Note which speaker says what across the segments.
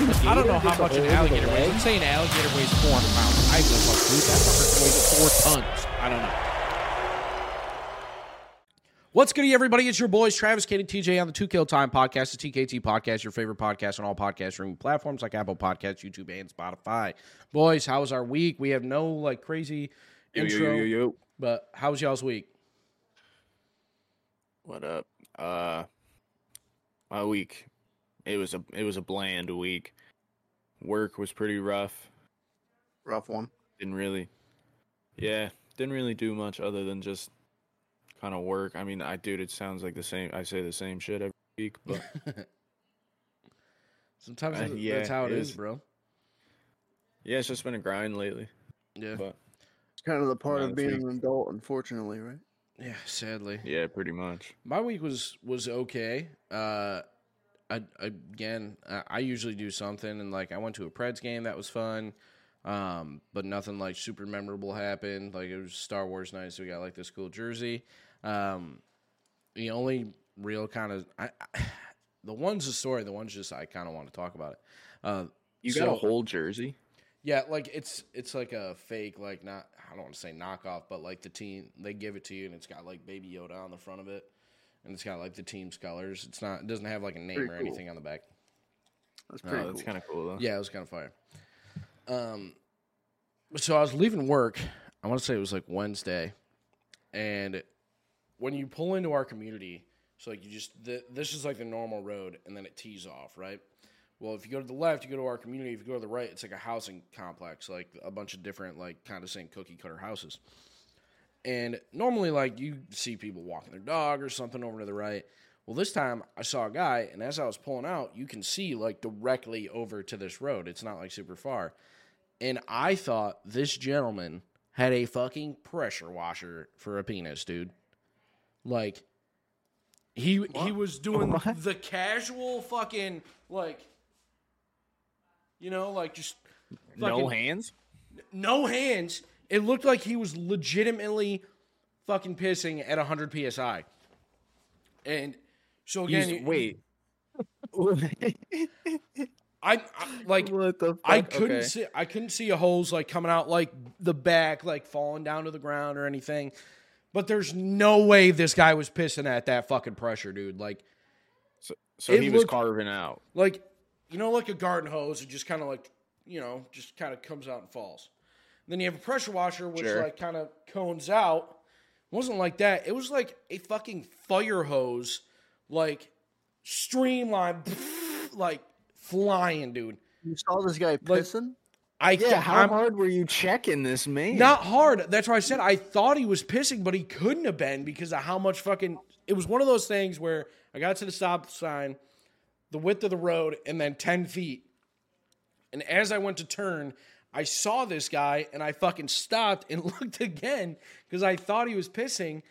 Speaker 1: I don't know how much an
Speaker 2: hole in the
Speaker 1: alligator weighs. Let's say an alligator weighs 400 pounds. I a fuck, dude. That fucker weighs four tons. I don't know. What's good, everybody? It's your boys, Travis, and TJ on the To Kill Time podcast, the TKT podcast, your favorite podcast on all podcast streaming platforms like Apple Podcasts, YouTube, and Spotify. Boys, how was our week? We have no like crazy
Speaker 3: Yo,
Speaker 1: intro,
Speaker 3: yo, yo, yo.
Speaker 1: but how was y'all's week?
Speaker 3: What up? Uh, my week. It was a it was a bland week. Work was pretty rough.
Speaker 4: Rough one.
Speaker 3: Didn't really, yeah, didn't really do much other than just kind of work. I mean, I dude, it sounds like the same. I say the same shit every week, but
Speaker 1: Sometimes
Speaker 3: Uh,
Speaker 1: that's how it
Speaker 3: it
Speaker 1: is,
Speaker 3: is.
Speaker 1: bro.
Speaker 3: yeah, it's just been a grind lately.
Speaker 1: Yeah,
Speaker 3: But
Speaker 4: It's kind of the part of being an adult, unfortunately, right?
Speaker 1: yeah. Sadly,
Speaker 3: yeah, pretty much.
Speaker 1: my week was was okay. Uh, I again, I, usually do something, and like I went to a Preds game that was fun, um, but nothing like super memorable happened. Like it was Star Wars night, so we got like this cool jersey. Um, the only real kind of I, I, the one's a story. The one's just I kind of want to talk about it. Uh,
Speaker 3: You got a whole jersey.
Speaker 1: yeah, like it's it's like a fake, like not I don't want to say knockoff, but like the team they give it to you and it's got like Baby Yoda on the front of it, and it's got like the team's colors. It's not it doesn't have like a name
Speaker 4: Pretty
Speaker 1: or
Speaker 4: cool.
Speaker 1: anything on the back.
Speaker 4: That's pretty
Speaker 3: that's
Speaker 4: cool.
Speaker 3: kind of cool though.
Speaker 1: Yeah, it was kind of fire. Um, so I was leaving work. I want to say it was like Wednesday, and when you pull into our community, so like you just th- this is like the normal road, and then it tees off, right? Well, if you go to the left, you go to our community. If you go to the right, it's like a housing complex, like a bunch of different, like kind of same cookie cutter houses. And normally, like you see people walking their dog or something over to the right. Well, this time I saw a guy, and as I was pulling out, you can see like directly over to this road. It's not like super far. And I thought this gentleman had a fucking pressure washer for a penis, dude. Like he he was doing
Speaker 2: What?
Speaker 1: the casual fucking like you know, like just
Speaker 3: No
Speaker 1: fucking-
Speaker 3: hands.
Speaker 1: no hands. It looked like he was legitimately fucking pissing at 100 psi. And so again, you-
Speaker 3: wait.
Speaker 1: I, I like
Speaker 4: What the fuck?
Speaker 1: I couldn't
Speaker 3: Okay.
Speaker 1: see I couldn't see a hose like coming out like the back like falling down to the ground or anything. But there's no way this guy was pissing at that fucking pressure, dude. Like
Speaker 3: So, so he was
Speaker 1: looked-
Speaker 3: carving out.
Speaker 1: like you know like a garden hose it just kind of like you know just kind of comes out and falls then you have a pressure washer which
Speaker 3: Sure.
Speaker 1: like kind of cones out it wasn't like that it was like a fucking fire hose like streamlined, like flying dude
Speaker 4: You saw this guy pissing?
Speaker 1: i
Speaker 3: Yeah, how
Speaker 1: I'm-
Speaker 3: hard were you checking this man?
Speaker 1: not hard that's why i said i thought he was pissing but he couldn't have been because of how much fucking it was one of those things where i got to the stop sign the width of the road and then 10 feet and as i went to turn i saw this guy and i fucking stopped and looked again because i thought he was pissing.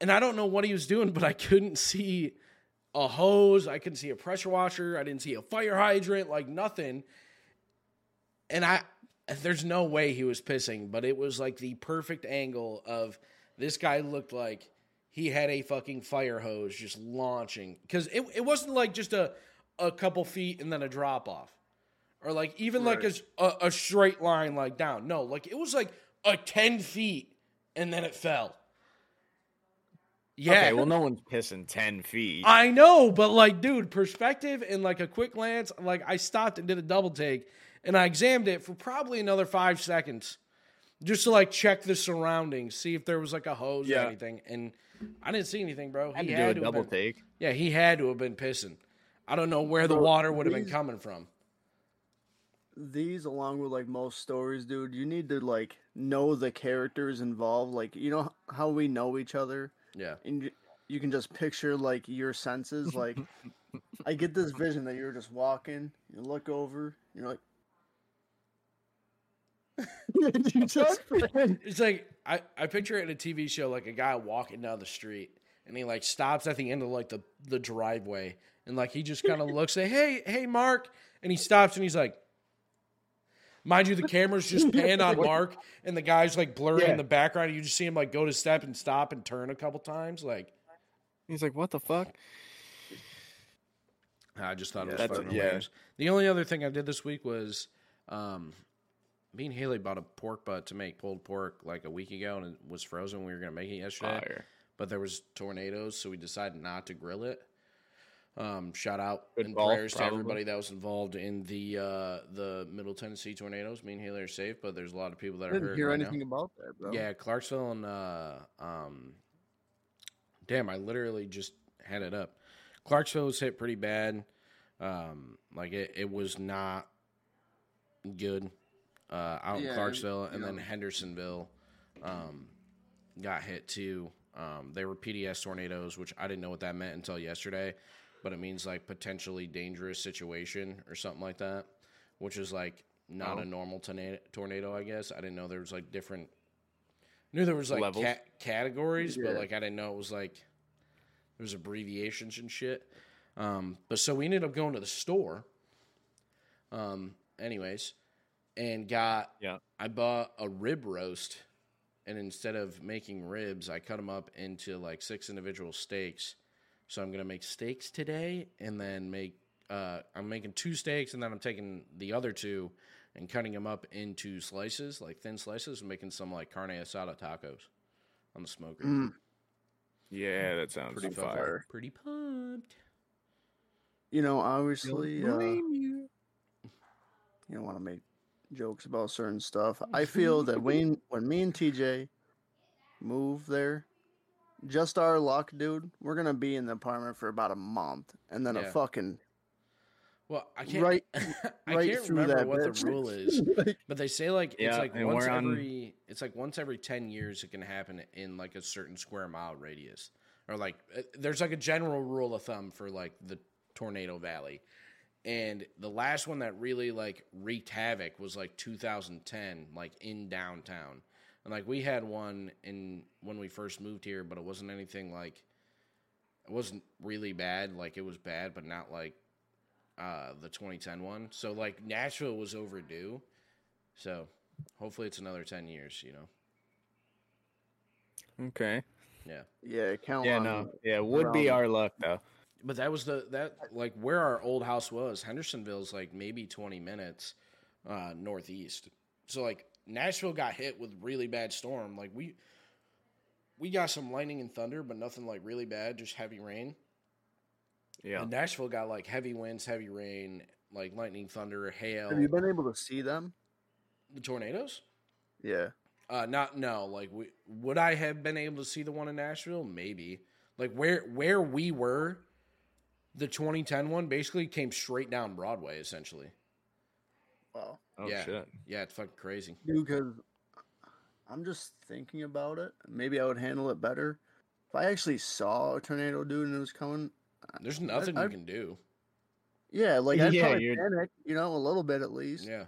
Speaker 1: And i don't know what he was doing but i couldn't see a hose. I couldn't see a pressure washer. I didn't see a fire hydrant like nothing. And I there's no way he was pissing, but it was like the perfect angle of this guy looked like he had a fucking fire hose just launching because it, it wasn't like just a a couple feet and then a drop off or like even like a straight line like down no like it was like a 10 feet and then it fell yeah
Speaker 3: Okay, well, no one's pissing ten feet.
Speaker 1: I know, but like, dude, perspective and like a quick glance, like I stopped and did a double take and I examined it for probably another five seconds just to like check the surroundings, see if there was like a hose or anything. And I didn't see anything, bro.
Speaker 3: I had
Speaker 1: He
Speaker 3: to do a
Speaker 1: to
Speaker 3: double
Speaker 1: been-
Speaker 3: take.
Speaker 1: Yeah, he had to have been pissing. I don't know where the water would have been coming from.
Speaker 4: These, along with like most stories, dude, you need to like know the characters involved. Like, you know how we know each other?
Speaker 1: Yeah.
Speaker 4: and you, can just picture like your senses. Like, I get this vision that you're just walking, you look over, you're like, you just
Speaker 1: It's like I, I picture it in a TV show like a guy walking down the street and he like stops at the end of like the the driveway, and like he just kind of looks at hey hey Mark, and he stops and he's like. Mind you, the camera's just pan on Mark, and the guy's like blurry
Speaker 4: Yeah.
Speaker 1: in the background. And you just see him like go to step and stop and turn a couple times. Like,
Speaker 3: He's like, what the fuck?
Speaker 1: I just thought it was
Speaker 3: That's-
Speaker 1: fucking
Speaker 3: yeah.
Speaker 1: The only other thing I did this week was, um, me and Haley bought a pork butt to make pulled pork like a week ago, and it was frozen. We were gonna make it yesterday,
Speaker 3: Fire.
Speaker 1: but there was tornadoes, so we decided not to grill it. Um, shout out
Speaker 3: Good
Speaker 1: and
Speaker 3: call,
Speaker 1: prayers to everybody that was involved in the uh, the Middle Tennessee tornadoes. Me and Haley are safe, but there's a lot of people that
Speaker 4: I
Speaker 1: are
Speaker 4: didn't
Speaker 1: hurt
Speaker 4: hear
Speaker 1: right
Speaker 4: anything
Speaker 1: now.
Speaker 4: about that, bro.
Speaker 1: Yeah, Clarksville and uh, um, damn, I literally just had it up. Clarksville was hit pretty bad. Um, like it, it was not good uh, out in Clarksville, and
Speaker 4: you
Speaker 1: then. Hendersonville um, got hit too. Um, they were PDS tornadoes, which I didn't know what that meant until yesterday, but it means like potentially dangerous situation or something like that, which is like not
Speaker 3: Oh.
Speaker 1: a normal tornado, tornado. I guess I didn't know there was like different. I knew there was like ca- categories, but like I didn't know it was like there was abbreviations and shit. Um, but so we ended up going to the store. Um, anyways, and got
Speaker 3: Yeah.
Speaker 1: I bought a rib roast, and instead of making ribs, I cut them up into like six individual steaks. So I'm gonna make steaks today, and then make uh, I'm making two steaks, and then I'm taking the other two and cutting them up into slices, like thin slices, and making some like carne asada tacos on the smoker.
Speaker 4: Mm,
Speaker 3: Yeah, that sounds
Speaker 1: Pretty
Speaker 3: fire.
Speaker 4: fire.
Speaker 1: Pretty pumped.
Speaker 4: You know, obviously, uh,
Speaker 3: you.
Speaker 4: you don't want to make jokes about certain stuff. I feel that when when me and TJ move there, just our luck, dude, we're gonna be in the apartment for about a month, and then
Speaker 1: Yeah.
Speaker 4: a fucking
Speaker 1: Well, I can't.
Speaker 4: right,
Speaker 1: I
Speaker 4: right
Speaker 1: can't
Speaker 4: through
Speaker 1: remember
Speaker 4: that
Speaker 1: what
Speaker 4: bitch.
Speaker 1: the rule is,
Speaker 4: Like,
Speaker 1: but they say like it's
Speaker 3: Yeah,
Speaker 1: like once
Speaker 3: we're on-
Speaker 1: every it's like once every ten years it can happen in like a certain square mile radius, or like uh, there's like a general rule of thumb for like the tornado valley, and the last one that really like wreaked havoc was like 2010, like in downtown, and like we had one in when we first moved here, but it wasn't anything like it wasn't really bad. Like it was bad, but not like uh, the 2010 one. So like Nashville was overdue. So hopefully it's another 10 years. You know.
Speaker 3: Okay.
Speaker 1: Yeah.
Speaker 4: yeah, count
Speaker 3: Yeah,
Speaker 4: on
Speaker 3: no. Yeah, would be our luck though.
Speaker 1: But that was the that like where our old house was. Hendersonville's like maybe 20 minutes uh, northeast. So like Nashville got hit with really bad storm. Like we we got some lightning and thunder, but nothing like really bad, just heavy rain.
Speaker 3: Yeah.
Speaker 1: And Nashville got like heavy winds, heavy rain, like lightning, thunder, hail.
Speaker 4: Have you been able to see them?
Speaker 1: the tornadoes?
Speaker 4: Yeah.
Speaker 1: Uh, not no. Like, we, would I have been able to see the one in Nashville? Maybe. Like where where we were, the 2010 one basically came straight down Broadway. Essentially,
Speaker 4: Wow.
Speaker 3: Oh
Speaker 1: yeah.
Speaker 3: shit.
Speaker 1: yeah, it's fucking crazy.
Speaker 4: Dude, because I'm just thinking about it. Maybe I would handle it better if I actually saw a tornado, dude, and it was coming.
Speaker 1: There's nothing you
Speaker 4: I'd-
Speaker 1: can do.
Speaker 4: Yeah, like I'd
Speaker 3: Yeah,
Speaker 4: probably
Speaker 3: you're-
Speaker 4: panic, you know, a little bit at least.
Speaker 1: Yeah,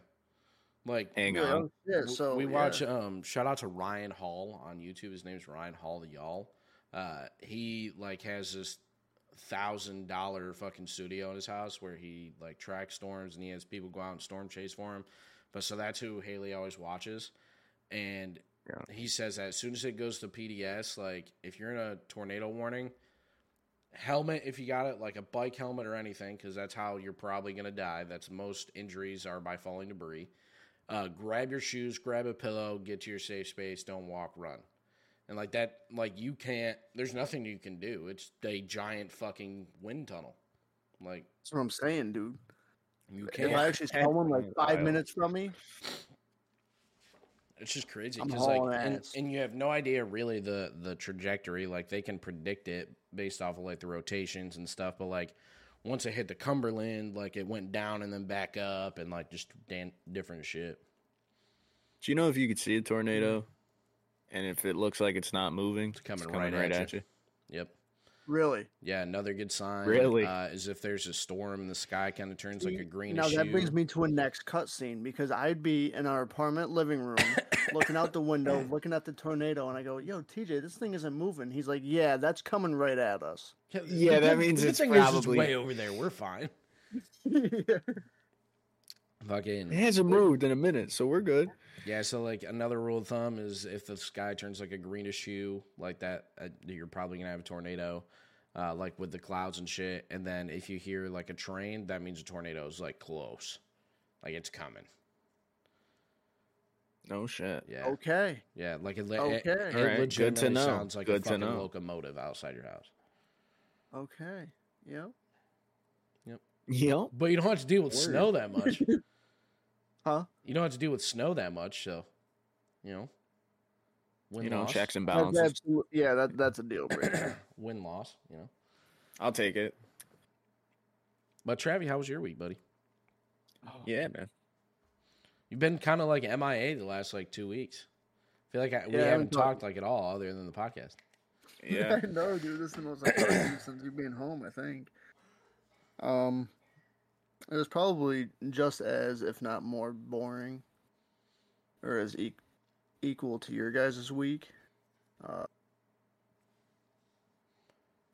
Speaker 1: like
Speaker 3: Hang on.
Speaker 4: oh, shit, so
Speaker 1: we
Speaker 4: yeah.
Speaker 1: watch. Um, shout out to Ryan Hall on YouTube. His name's Ryan Hall the Y'all. Uh, he like has this thousand dollar fucking studio in his house where he like tracks storms and he has people go out and storm chase for him. But so that's who Haley always watches, and
Speaker 3: Yeah.
Speaker 1: he says that as soon as it goes to PDS, like if you're in a tornado warning, helmet if you got it, like a bike helmet or anything, because that's how you're probably gonna die. That's most injuries are by falling debris. Uh, grab your shoes, grab a pillow, get to your safe space. Don't walk, run. And like that, like you can't. There's nothing you can do. It's a giant fucking wind tunnel. Like
Speaker 4: That's what I'm saying, dude.
Speaker 1: you can't.
Speaker 4: If I actually saw one like five
Speaker 3: Wild.
Speaker 4: minutes from me,
Speaker 1: It's just crazy
Speaker 4: I'm
Speaker 1: because like,
Speaker 4: hauling
Speaker 1: and,
Speaker 4: ass.
Speaker 1: and you have no idea really the the trajectory. Like they can predict it based off of like the rotations and stuff. But like once it hit the Cumberland, like it went down and then back up and like just dan- different shit.
Speaker 3: Do you know if you could see a tornado, and if it looks like it's not moving, it's
Speaker 1: coming right at
Speaker 3: at
Speaker 1: you.
Speaker 3: you?
Speaker 1: Yep.
Speaker 4: Really?
Speaker 1: Yeah, another good sign.
Speaker 3: Really?
Speaker 1: uh, is if there's a storm, and the sky kind of turns like a greenish.
Speaker 4: Now that brings me to a next cutscene because I'd be in our apartment living room, looking out the window, looking at the tornado, and I go, "Yo, TJ, this thing isn't moving." He's like, "Yeah, that's coming right at us."
Speaker 1: Yeah,
Speaker 3: Yeah,
Speaker 1: the
Speaker 3: that means
Speaker 1: the
Speaker 3: it's
Speaker 1: thing is it's
Speaker 3: probably-
Speaker 1: way over there. We're fine. Fucking
Speaker 3: It hasn't moved in a minute, so we're good.
Speaker 1: yeah. So like another rule of thumb is if the sky turns like a greenish hue like that, uh, you're probably gonna have a tornado. Uh, like with the clouds and shit, and then if you hear like a train, that means a tornado is like close, like it's coming.
Speaker 3: No shit.
Speaker 1: Yeah,
Speaker 4: Okay.
Speaker 1: yeah, like it, le-
Speaker 4: Okay.
Speaker 1: it, it
Speaker 3: Alright, good to know.
Speaker 1: sounds like
Speaker 3: Good
Speaker 1: a
Speaker 3: to know.
Speaker 1: locomotive outside your house.
Speaker 4: Okay. Yep.
Speaker 3: Yep. Yep.
Speaker 1: But you don't have to deal with
Speaker 3: Word.
Speaker 1: snow that much.
Speaker 4: Huh?
Speaker 1: You don't have to deal with snow that much, so you know. Win
Speaker 3: You know,
Speaker 1: loss,
Speaker 3: checks and
Speaker 4: That's
Speaker 3: balances.
Speaker 4: yeah, that that's a deal breaker.
Speaker 1: win loss, you know.
Speaker 3: I'll take it.
Speaker 1: But Travi, how was your week, buddy?
Speaker 3: Yeah, man.
Speaker 1: You've been kind of like MIA the last like two weeks. I feel like I, we
Speaker 4: I
Speaker 1: haven't
Speaker 4: haven't talked-
Speaker 1: talked like at all other than the podcast.
Speaker 3: Yeah.
Speaker 4: I know, dude. This is the most I've talked to you since you've been home. I think. Um, it was probably just as, if not more, boring, or as e- equal to your guys' week. Uh,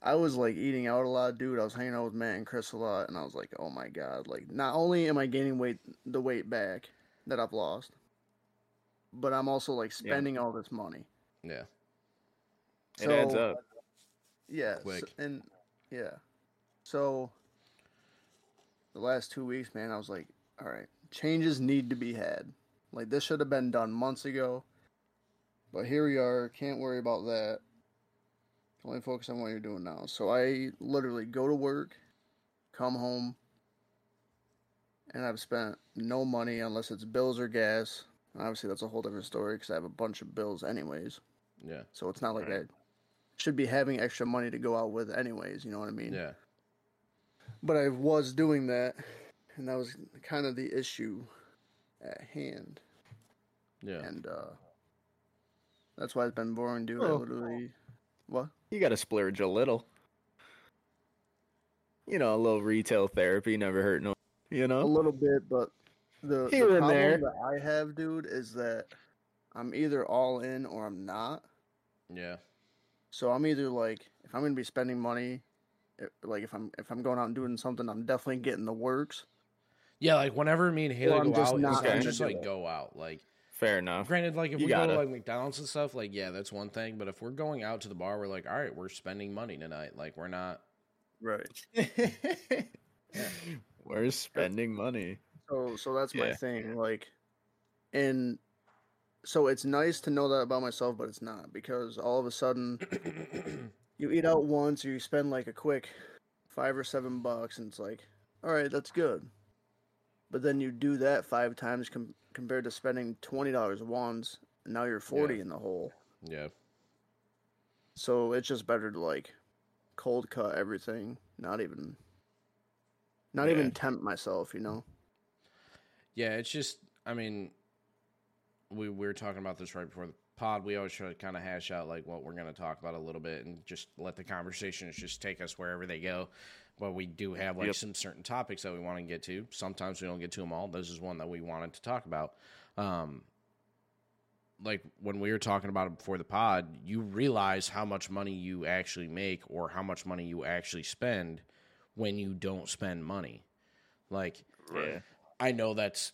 Speaker 4: I was like eating out a lot, dude. I was hanging out with Matt and Chris a lot, and I was like, oh my god! Like, not only am I gaining weight, the weight back that I've lost, but I'm also like
Speaker 3: Yeah.
Speaker 4: spending all this money.
Speaker 1: Yeah.
Speaker 3: It adds
Speaker 4: So-
Speaker 3: up.
Speaker 4: Yeah,
Speaker 1: Quick.
Speaker 4: and yeah. So the last two weeks, man, I was like, all right, changes need to be had. Like this should have been done months ago. But here we are, can't worry about that. Only focus on what you're doing now. So I literally go to work, come home, and I've spent no money unless it's bills or gas. Obviously, that's a whole different story because I have a bunch of bills, anyways.
Speaker 1: Yeah.
Speaker 4: So it's not like
Speaker 3: Right.
Speaker 4: I should be having extra money to go out with, anyways. You know what I mean?
Speaker 1: Yeah.
Speaker 4: But I was doing that, and that was kind of the issue at hand.
Speaker 1: Yeah.
Speaker 4: And uh that's why it's been boring, dude. I
Speaker 3: Oh.
Speaker 4: literally. What?
Speaker 3: You got to splurge a little. You know, a little retail therapy never hurt no. You know, A
Speaker 4: little bit, but the, the
Speaker 3: Here and
Speaker 4: problem
Speaker 3: there.
Speaker 4: that I have, dude, is that I'm either all in or I'm not.
Speaker 1: Yeah.
Speaker 4: So I'm either like, if I'm gonna be spending money, Eh, like if I'm if I'm going out and doing something, I'm definitely getting the works.
Speaker 1: Yeah, like whenever me and Haley
Speaker 4: I'm
Speaker 1: go
Speaker 4: just
Speaker 1: out,
Speaker 4: not
Speaker 1: it's just like
Speaker 4: it.
Speaker 1: go out. Like
Speaker 3: Fair enough.
Speaker 1: granted, like if
Speaker 3: You
Speaker 1: we go
Speaker 3: gotta.
Speaker 1: to like McDonald's and stuff, like yeah, that's one thing. But if we're going out to the bar, we're like, all right, we're spending money tonight. Like we're not
Speaker 4: Right.
Speaker 3: We're spending money.
Speaker 4: So so that's my thing. Like, and so it's nice to know that about myself, but it's not because all of a sudden you eat out once or you spend like a quick five or seven bucks, and it's like, all right, that's good. But then you do that five times com- compared to spending twenty dollars once, and now you're forty
Speaker 1: Yeah.
Speaker 4: in the hole.
Speaker 1: Yeah.
Speaker 4: So it's just better to like cold cut everything, not even, not
Speaker 3: Yeah.
Speaker 4: even tempt myself, you know.
Speaker 1: Yeah, it's just I mean we, we were talking about this right before the pod. We always try to kind of hash out like what we're going to talk about a little bit and just let the conversations just take us wherever they go. But we do have like
Speaker 3: Yep.
Speaker 1: some certain topics that we want to get to. Sometimes we don't get to them all. This is one that we wanted to talk about. Um, like when we were talking about it before the pod, you realize how much money you actually make or how much money you actually spend when you don't spend money. Like
Speaker 3: Yeah.
Speaker 1: I know that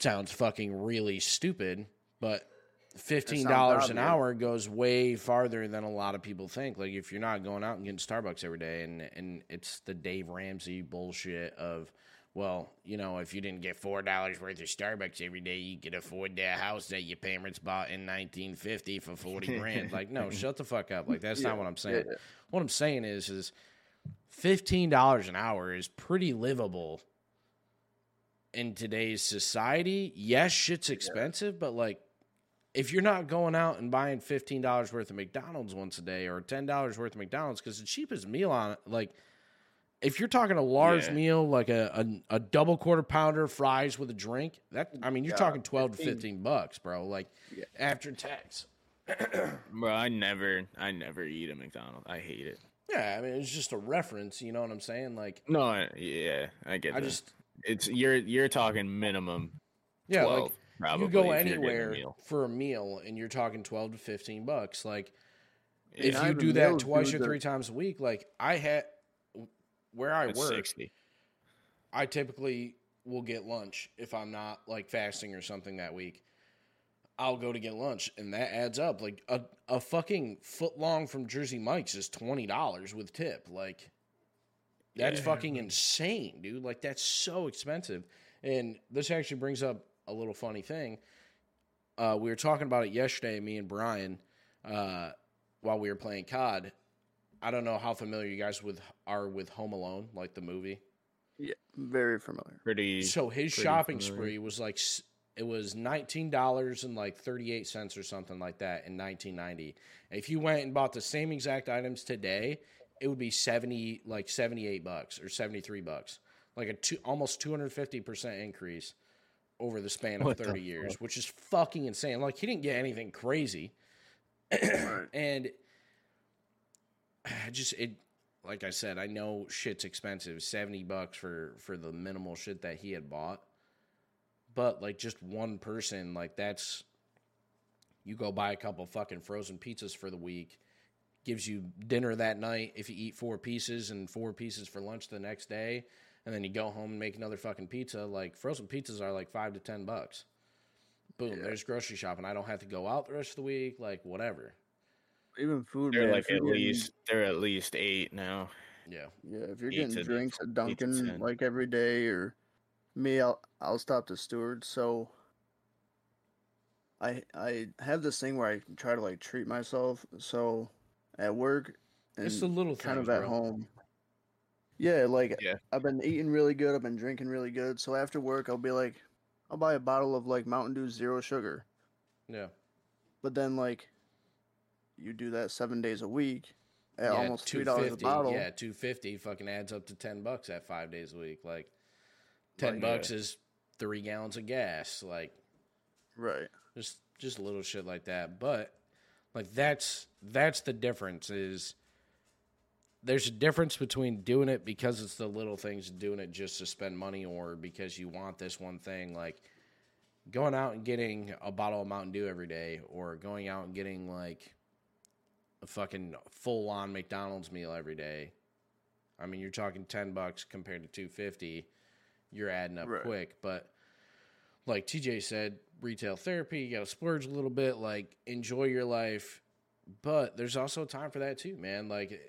Speaker 1: sounds fucking really stupid, but fifteen dollars an hour goes way farther than a lot of people think. Like if you're not going out and getting Starbucks every day, and and it's the Dave Ramsey bullshit of, well, you know, if you didn't get four dollars worth of Starbucks every day, you could afford that house that your parents bought in 1950 for 40 grand. Like, no, shut the fuck up. Like that's not what I'm saying.
Speaker 4: yeah.
Speaker 1: What I'm saying is, is fifteen dollars an hour is pretty livable in today's society. Yes, shit's expensive, but like if you're not going out and buying fifteen dollars worth of McDonald's once a day or ten dollars worth of McDonald's, because the cheapest meal on it, like if you're talking a large
Speaker 3: Yeah.
Speaker 1: meal like a, a a double quarter pounder fries with a drink, that I mean you're talking twelve to
Speaker 4: 15.
Speaker 1: fifteen bucks, bro. Like
Speaker 4: Yeah.
Speaker 1: after tax.
Speaker 3: Bro, I never, I never eat a McDonald's. I hate it.
Speaker 1: Yeah, I mean it's just a reference. You know what I'm saying? Like
Speaker 3: No, I, yeah, I get
Speaker 1: I
Speaker 3: that.
Speaker 1: just
Speaker 3: it's you're you're talking minimum
Speaker 1: yeah,
Speaker 3: 12,
Speaker 1: like
Speaker 3: probably.
Speaker 1: you go
Speaker 3: if a
Speaker 1: anywhere for a meal and you're talking 12 to 15 bucks. Like
Speaker 3: Yeah,
Speaker 1: if you do that twice or three times a week, like I had where I work,
Speaker 3: 60.
Speaker 1: I typically will get lunch if I'm not like fasting or something that week. I'll go to get lunch, and that adds up. Like a, a fucking foot long from Jersey Mike's is twenty dollars with tip. Like that's
Speaker 3: Yeah.
Speaker 1: fucking insane, dude. Like that's so expensive. And this actually brings up a little funny thing. Uh, we were talking about it yesterday, me and Brian, uh, while we were playing COD. I don't know how familiar you guys with are with Home Alone, like the movie.
Speaker 4: Yeah, very familiar.
Speaker 3: Pretty.
Speaker 1: So his
Speaker 3: pretty
Speaker 1: shopping
Speaker 3: familiar.
Speaker 1: spree was like it was nineteen dollars and like thirty eight cents or something like that in nineteen ninety. If you went and bought the same exact items today, it would be seventy like seventy eight bucks or seventy three bucks, like a two, almost two hundred fifty percent increase over the span of
Speaker 3: What
Speaker 1: thirty years, which is fucking insane. Like he didn't get anything crazy, and I just it like I said, I know shit's expensive, seventy bucks for for the minimal shit that he had bought. But like just one person, like that's you go buy a couple fucking frozen pizzas for the week, gives you dinner that night if you eat four pieces and four pieces for lunch the next day, and then you go home and make another fucking pizza. Like frozen pizzas are like five to ten bucks. Boom,
Speaker 4: Yeah.
Speaker 1: there's grocery shopping. I don't have to go out the rest of the week, like whatever.
Speaker 4: Even food,
Speaker 3: They're
Speaker 4: man.
Speaker 3: like
Speaker 4: if you're
Speaker 3: at
Speaker 4: getting-
Speaker 3: least they're at least eight now.
Speaker 1: Yeah.
Speaker 4: Yeah, if you're
Speaker 3: eight
Speaker 4: getting drinks at Dunkin' like every day, or me, I'll I'll stop the Stewart. So I I have this thing where I try to like treat myself. So at work and
Speaker 1: It's a little
Speaker 4: kind
Speaker 1: things,
Speaker 4: of at
Speaker 1: bro.
Speaker 4: home. Yeah, like
Speaker 3: Yeah.
Speaker 4: I've been eating really good. I've been drinking really good. So after work, I'll be like, I'll buy a bottle of like Mountain Dew Zero Sugar.
Speaker 1: Yeah.
Speaker 4: But then like, you do that seven days a week at
Speaker 1: yeah,
Speaker 4: almost three dollars a
Speaker 1: 250,
Speaker 4: bottle.
Speaker 1: Yeah, two fifty fucking adds up to ten bucks at five days a week. Like ten
Speaker 4: Right.
Speaker 1: bucks is three gallons of gas. Like
Speaker 4: Right.
Speaker 1: just just little shit like that. But like that's that's the difference is there's a difference between doing it because it's the little things and doing it just to spend money or because you want this one thing like going out and getting a bottle of Mountain Dew every day or going out and getting like a fucking full on McDonald's meal every day. I mean, you're talking 10 bucks compared to 250. You're adding up
Speaker 4: Right.
Speaker 1: quick, but like TJ said, retail therapy, you got to splurge a little bit, like enjoy your life. But there's also time for that too, man. Like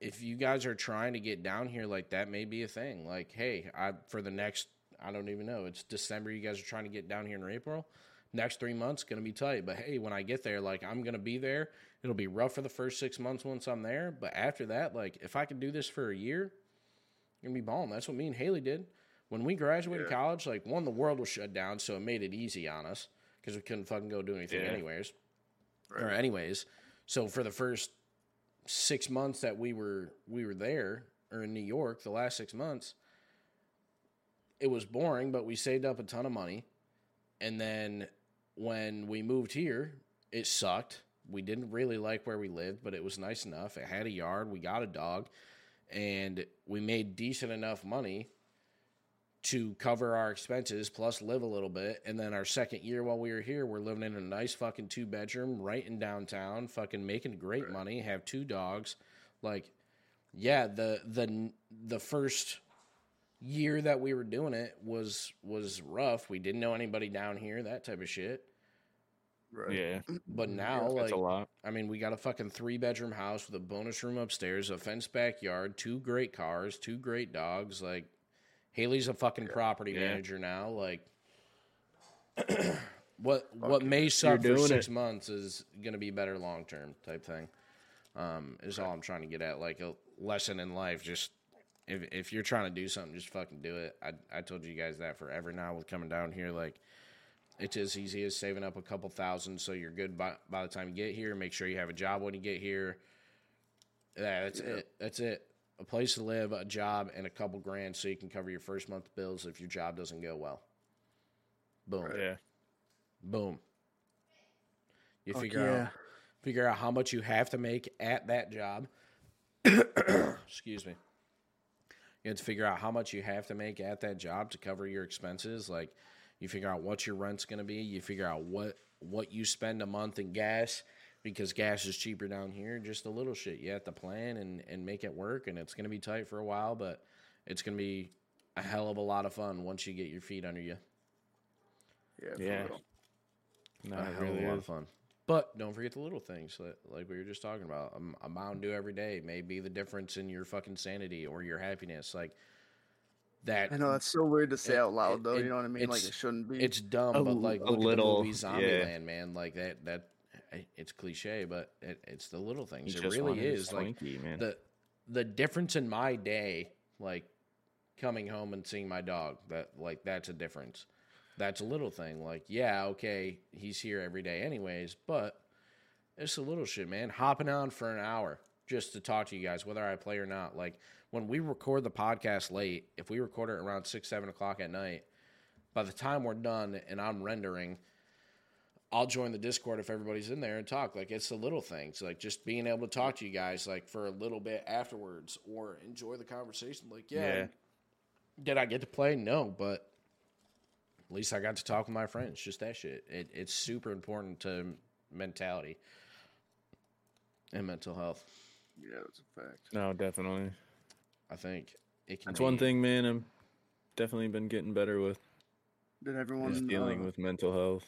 Speaker 1: if you guys are trying to get down here, like that may be a thing. Like, hey, I for the next I don't even know. It's December. You guys are trying to get down here in April. Next three months gonna be tight. But hey, when I get there, like I'm gonna be there. It'll be rough for the first six months once I'm there. But after that, like if I can do this for a year, I'm gonna be balling. That's what me and Haley did. When we graduated
Speaker 4: Yeah.
Speaker 1: college, like one, the world was shut down, so it made it easy on us because we couldn't fucking go do anything
Speaker 3: Yeah.
Speaker 1: anyways. Or anyways. So for the first six months that we were we were there or in New York, the last six months, it was boring, but we saved up a ton of money. And then when we moved here, it sucked. We didn't really like where we lived, but it was nice enough. It had a yard, we got a dog, and we made decent enough money to cover our expenses plus live a little bit. And then our second year while we were here, we're living in a nice fucking two bedroom right in downtown, fucking making great money, have two dogs. Like, yeah, the the the first year that we were doing it was was rough. We didn't know anybody down here, that type of shit.
Speaker 4: Right.
Speaker 3: Yeah,
Speaker 1: But now,
Speaker 3: that's
Speaker 1: like,
Speaker 3: a lot.
Speaker 1: I mean, we got a fucking three bedroom house with a bonus room upstairs, a fenced backyard, two great cars, two great dogs. Like, Haley's a fucking property
Speaker 3: Yeah.
Speaker 1: manager now. Like, what what may suck for six
Speaker 3: it.
Speaker 1: months is gonna be better long term type thing. Um, is all I'm trying to get at. Like a lesson in life. Just if if you're trying to do something, just fucking do it. I I told you guys that forever now with coming down here. Like it's as easy as saving up a couple thousand so you're good by, by the time you get here. Make sure you have a job when you get here. Yeah, that's it. That's it. A place to live, a job, and a couple grand so you can cover your first month bills if your job doesn't go well. Boom.
Speaker 3: Yeah,
Speaker 1: Boom. You
Speaker 4: Fuck
Speaker 1: figure
Speaker 4: yeah.
Speaker 1: out figure out how much you have to make at that job. excuse me. You have to figure out how much you have to make at that job to cover your expenses. Like you figure out what your rent's going to be. You figure out what what you spend a month in gas because gas is cheaper down here. Just a little shit you have to plan and and make it work. And it's going to be tight for a while, but it's going to be a hell of a lot of fun once you get your feet under you.
Speaker 4: Yeah,
Speaker 3: Yeah.
Speaker 4: real.
Speaker 3: No,
Speaker 1: a
Speaker 3: it
Speaker 1: hell
Speaker 3: really
Speaker 1: of a lot
Speaker 3: is.
Speaker 1: of fun. But don't forget the little things like, like we were just talking about. A, a Mountain Dew every day may be the difference in your fucking sanity or your happiness. Like that.
Speaker 4: I know that's so weird to say
Speaker 1: It-
Speaker 4: out loud,
Speaker 1: it-
Speaker 4: though.
Speaker 1: it-
Speaker 4: you know what I mean? Like it shouldn't be.
Speaker 1: It's dumb,
Speaker 3: A
Speaker 1: but like
Speaker 3: a
Speaker 1: look
Speaker 3: little,
Speaker 1: at the movie
Speaker 3: yeah.
Speaker 1: Man. Like that. That it's cliche, but it, it's the little things.
Speaker 3: He
Speaker 1: It really is. Like the the difference in my day, like coming home and seeing my dog, that like that's a difference. That's a little thing. Like, yeah, okay, he's here every day anyways, but it's a little shit, man. Hopping on for an hour just to talk to you guys, whether I play or not. Like when we record the podcast late, if we record it around six, seven o'clock at night, by the time we're done and I'm rendering, I'll join the Discord if everybody's in there and talk. Like it's the little things, like just being able to talk to you guys like for a little bit afterwards or enjoy the conversation. Like, yeah,
Speaker 3: Yeah.
Speaker 1: did I get to play? No, but at least I got to talk with my friends. Just that shit. It, it's super important to mentality and mental health.
Speaker 4: yeah, that's a fact.
Speaker 3: no, definitely.
Speaker 1: I think it can.
Speaker 3: That's one thing, man. I'm definitely been getting better with
Speaker 4: Did everyone
Speaker 3: dealing
Speaker 4: uh,
Speaker 3: with mental health.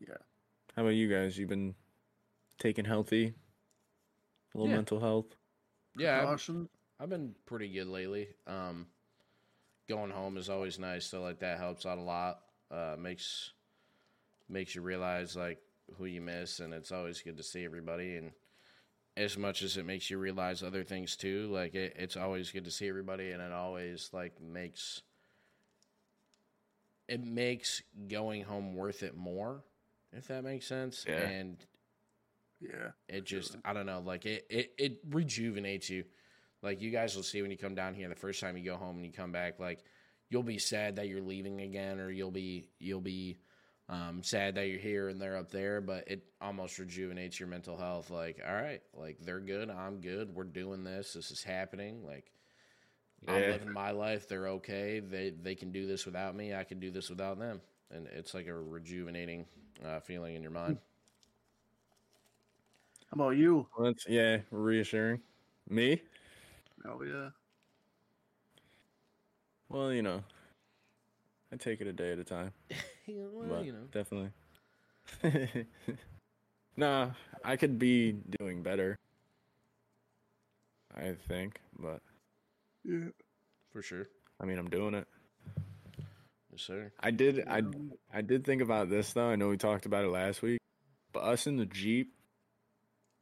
Speaker 4: Yeah,
Speaker 3: How about you guys? You've been taking healthy? A little
Speaker 1: Yeah.
Speaker 3: mental health.
Speaker 1: Yeah, I've-
Speaker 4: caution.
Speaker 1: I've been pretty good lately. Um, going home is always nice, so like that helps out a lot. Uh, makes makes you realize like who you miss, and it's always good to see everybody. And as much as it makes you realize other things too, like it, it's always good to see everybody, and it always like makes it makes going home worth it more, if that makes sense.
Speaker 3: Yeah.
Speaker 1: And
Speaker 4: Yeah,
Speaker 1: it just I don't know, like it, it it rejuvenates you. Like you guys will see when you come down here the first time you go home and you come back, like you'll be sad that you're leaving again, or you'll be you'll be um, sad that you're here and they're up there, but it almost rejuvenates your mental health. Like, all right, like they're good, I'm good, we're doing this, this is happening. Like I'm living my life, they're okay. They they can do this without me, I can do this without them. And it's like a rejuvenating uh, feeling in your mind.
Speaker 4: how about you?
Speaker 3: Well, that's yeah, reassuring. Me?
Speaker 4: Oh yeah,
Speaker 3: Well, you know, I take it a day at a time.
Speaker 1: well,
Speaker 3: but
Speaker 1: you know.
Speaker 3: definitely. nah, I could be doing better. I think, but
Speaker 4: yeah.
Speaker 1: For sure.
Speaker 3: I mean, I'm doing it.
Speaker 1: Yes, sir.
Speaker 3: I did. I I did think about this though. I know we talked about it last week, but us in the jeep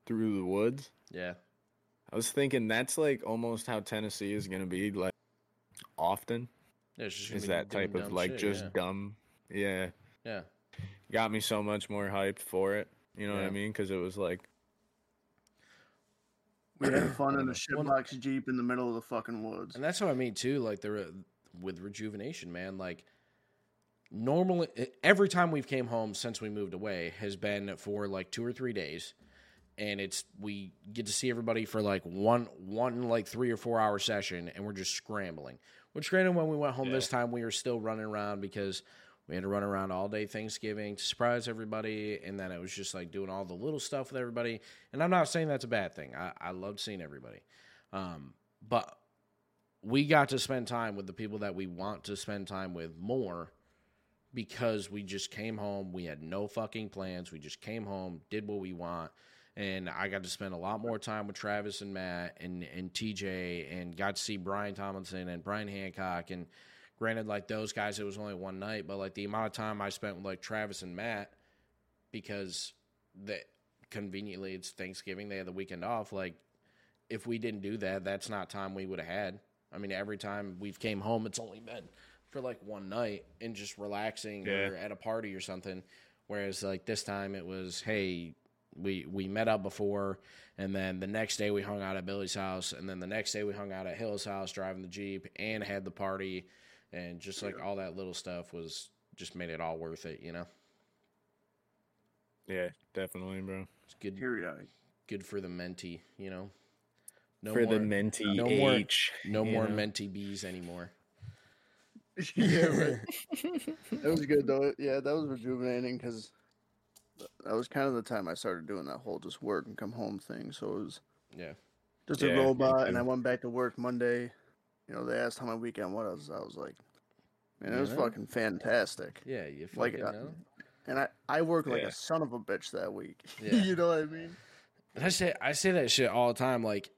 Speaker 3: through the woods.
Speaker 1: Yeah.
Speaker 3: I was thinking that's like almost how Tennessee is gonna be like often.
Speaker 1: yeah it's just
Speaker 3: Is that type of like
Speaker 1: shit,
Speaker 3: just
Speaker 1: yeah.
Speaker 3: dumb? Yeah,
Speaker 1: yeah.
Speaker 3: got me so much more hyped for it. You know what I mean? Because it was like,
Speaker 4: We had fun in a
Speaker 1: Well,
Speaker 4: shitbox jeep in the middle of the fucking woods.
Speaker 1: And that's what I mean too. Like the re- with rejuvenation, man. Like normally, every time we've came home since we moved away has been for like two or three days, and it's we get to see everybody for like one one like three or four hour session, and we're just scrambling. Which granted, when we went home this time, we were still running around because we had to run around all day Thanksgiving to surprise everybody, and then it was just like doing all the little stuff with everybody. And I'm not saying that's a bad thing. I, I loved seeing everybody, um, but we got to spend time with the people that we want to spend time with more because we just came home. We had no fucking plans. We just came home, did what we want. And I got to spend a lot more time with Travis and Matt and, and TJ and got to see Brian Tomlinson and Brian Hancock. And granted, like those guys, it was only one night, but like the amount of time I spent with like Travis and Matt because that conveniently it's Thanksgiving, they had the weekend off. Like if we didn't do that, that's not time we would have had. I mean, every time we've came home, it's only been for like one night and just relaxing or at a party or something. Whereas like this time, it was hey, we we met up before, and then the next day we hung out at Billy's house, and then the next day we hung out at Hill's house driving the jeep and had the party, and just like all that little stuff was just made it all worth it. You know,
Speaker 3: yeah, definitely, bro.
Speaker 1: it's good
Speaker 4: Teary eyed.
Speaker 1: good for the mentee. You know, No
Speaker 3: for
Speaker 1: more,
Speaker 3: the minty
Speaker 1: no more- no
Speaker 3: you
Speaker 1: more
Speaker 3: know?
Speaker 1: minty bees anymore.
Speaker 4: yeah, right. That was good though. Yeah, that was rejuvenating because that was kind of the time I started doing that whole just work and come home thing. So it was
Speaker 1: Yeah.
Speaker 4: just
Speaker 3: Yeah,
Speaker 4: a
Speaker 3: me
Speaker 4: robot, and. I went back to work Monday. You know, they asked how my weekend was. I was like, man, it was
Speaker 1: Yeah.
Speaker 4: fucking fantastic.
Speaker 1: Yeah, you
Speaker 4: Like,
Speaker 1: fucking
Speaker 4: uh,
Speaker 1: know.
Speaker 4: And I, I worked like
Speaker 3: Yeah.
Speaker 4: a son of a bitch that week.
Speaker 1: Yeah.
Speaker 4: you know what I mean?
Speaker 1: And I say I say that shit all the time. Like,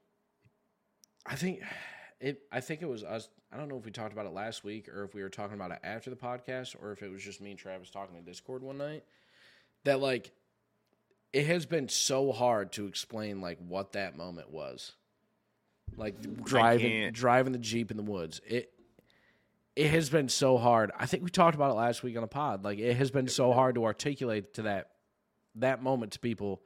Speaker 1: I think it. I think it was us. I don't know if we talked about it last week or if we were talking about it after the podcast or if it was just me and Travis talking in Discord one night. That like, it has been so hard to explain like what that moment was. Like driving driving the jeep in the woods. It it has been so hard. I think we talked about it last week on a pod. Like it has been so hard to articulate to that that moment to people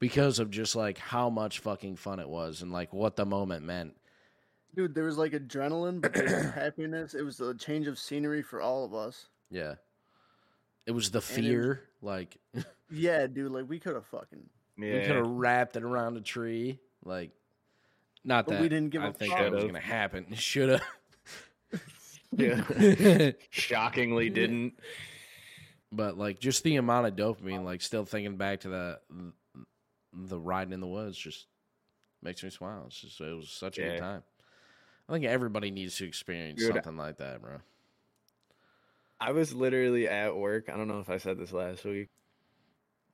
Speaker 1: because of just like how much fucking fun it was and like what the moment meant.
Speaker 4: Dude, there was like adrenaline, but there was happiness. It was a change of scenery for all of us.
Speaker 1: Yeah. It was the
Speaker 4: And it was-
Speaker 1: fear. Like
Speaker 4: Yeah, dude, like we could have fucking. Yeah.
Speaker 1: we could have wrapped it around a tree. Like not
Speaker 4: But
Speaker 1: that
Speaker 4: we didn't give
Speaker 1: I
Speaker 4: a
Speaker 1: think
Speaker 4: fuck.
Speaker 1: that was gonna happen. Should have.
Speaker 3: Yeah. Shockingly didn't.
Speaker 1: but like just the amount of dopamine, like still thinking back to the the riding in the woods, just makes me smile. It's just it was such a good time. I think everybody needs to experience
Speaker 3: Dude,
Speaker 1: something like that, bro.
Speaker 3: I was literally at work. I don't know if I said this last week,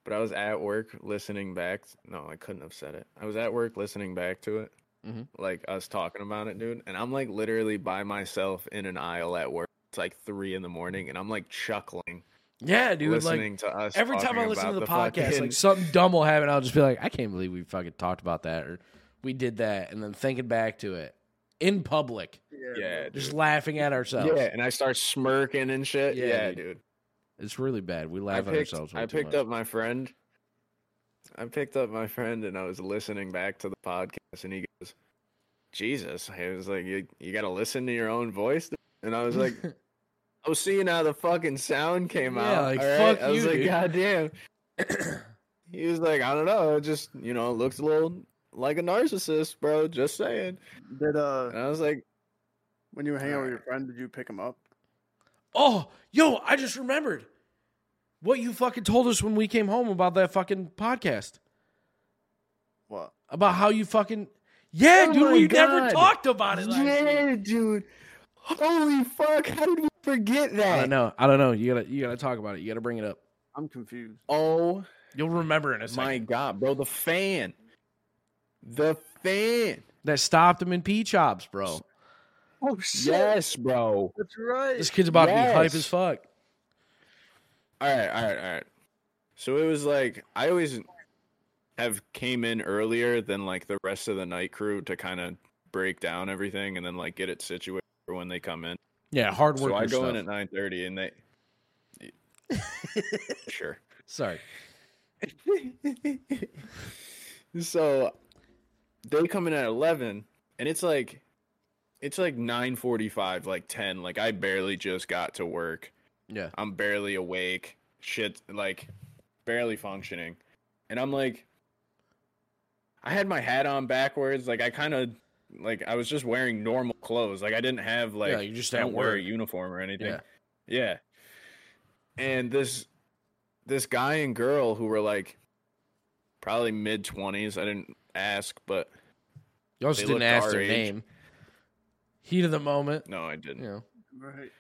Speaker 3: but I was at work listening back. No, I couldn't have said it. I was at work listening back to it,
Speaker 1: Mhm.
Speaker 3: like us talking about it, dude. And I'm like literally by myself in an aisle at work. It's like three in the morning, and I'm like chuckling,
Speaker 1: Yeah, dude. Like
Speaker 3: listening to us.
Speaker 1: every time I listen to
Speaker 3: about
Speaker 1: the podcast,
Speaker 3: fucking-
Speaker 1: like something dumb will happen. I'll just be like, I can't believe we fucking talked about that or we did that, and then thinking back to it in public,
Speaker 3: yeah,
Speaker 1: just
Speaker 3: dude.
Speaker 1: laughing at ourselves.
Speaker 3: yeah, and I start smirking and shit.
Speaker 1: Yeah,
Speaker 3: Yeah,
Speaker 1: dude.
Speaker 3: dude.
Speaker 1: It's really bad. We
Speaker 3: I
Speaker 1: laugh at ourselves.
Speaker 3: I picked
Speaker 1: much.
Speaker 3: up my friend. I picked up my friend and I was listening back to the podcast and he goes, Jesus. He was like, You you gotta listen to your own voice. And I was like, I was seeing how the fucking sound came
Speaker 1: Yeah,
Speaker 3: out.
Speaker 1: like,
Speaker 3: all right?
Speaker 1: fuck
Speaker 3: I was
Speaker 1: you,
Speaker 3: like,
Speaker 1: dude.
Speaker 3: God damn. he was like, I don't know, it just you know, it looks a little like a narcissist, bro. Just saying.
Speaker 4: Did uh,
Speaker 3: And I was like,
Speaker 4: when you were hanging out with your friend, did you pick him up?
Speaker 1: Oh, yo, I just remembered what you fucking told us when we came home about that fucking podcast.
Speaker 4: What?
Speaker 1: About how you fucking Yeah,
Speaker 3: Oh
Speaker 1: dude,
Speaker 3: my
Speaker 1: we never
Speaker 3: God.
Speaker 1: talked about it last week.
Speaker 3: Yeah, dude. Holy fuck, how did we forget
Speaker 1: I
Speaker 3: that?
Speaker 1: don't know. I don't know. You gotta you gotta talk about it. You gotta bring it up.
Speaker 4: I'm confused.
Speaker 3: Oh
Speaker 1: You'll remember in a second.
Speaker 3: My God, bro, the fan, the fan.
Speaker 1: That stopped him in P chops, bro.
Speaker 4: Oh shit!
Speaker 3: Yes, bro.
Speaker 4: That's right.
Speaker 1: This kid's about to be hype as fuck.
Speaker 3: All right, all right, all right. So it was like I always have came in earlier than like the rest of the night crew to kind of break down everything and then like get it situated for when they come in.
Speaker 1: Yeah, hard work.
Speaker 3: So I go
Speaker 1: stuff.
Speaker 3: in at nine thirty and they. sure.
Speaker 1: Sorry.
Speaker 3: so they come in at 11 and it's like it's like 9:45 like 10 like I barely just got to work.
Speaker 1: Yeah.
Speaker 3: I'm barely awake. Shit like barely functioning. And I'm like I had my hat on backwards like I kind of like I was just wearing normal clothes. Like I didn't have like
Speaker 1: Yeah, you're just
Speaker 3: don't wear a uniform or anything.
Speaker 1: Yeah.
Speaker 3: Yeah. And this this guy and girl who were like probably mid 20s. I didn't ask, but
Speaker 1: You also
Speaker 3: They
Speaker 1: didn't ask
Speaker 3: our
Speaker 1: their
Speaker 3: age.
Speaker 1: name. Heat of the moment.
Speaker 3: no, I didn't.
Speaker 1: You know.
Speaker 4: Right.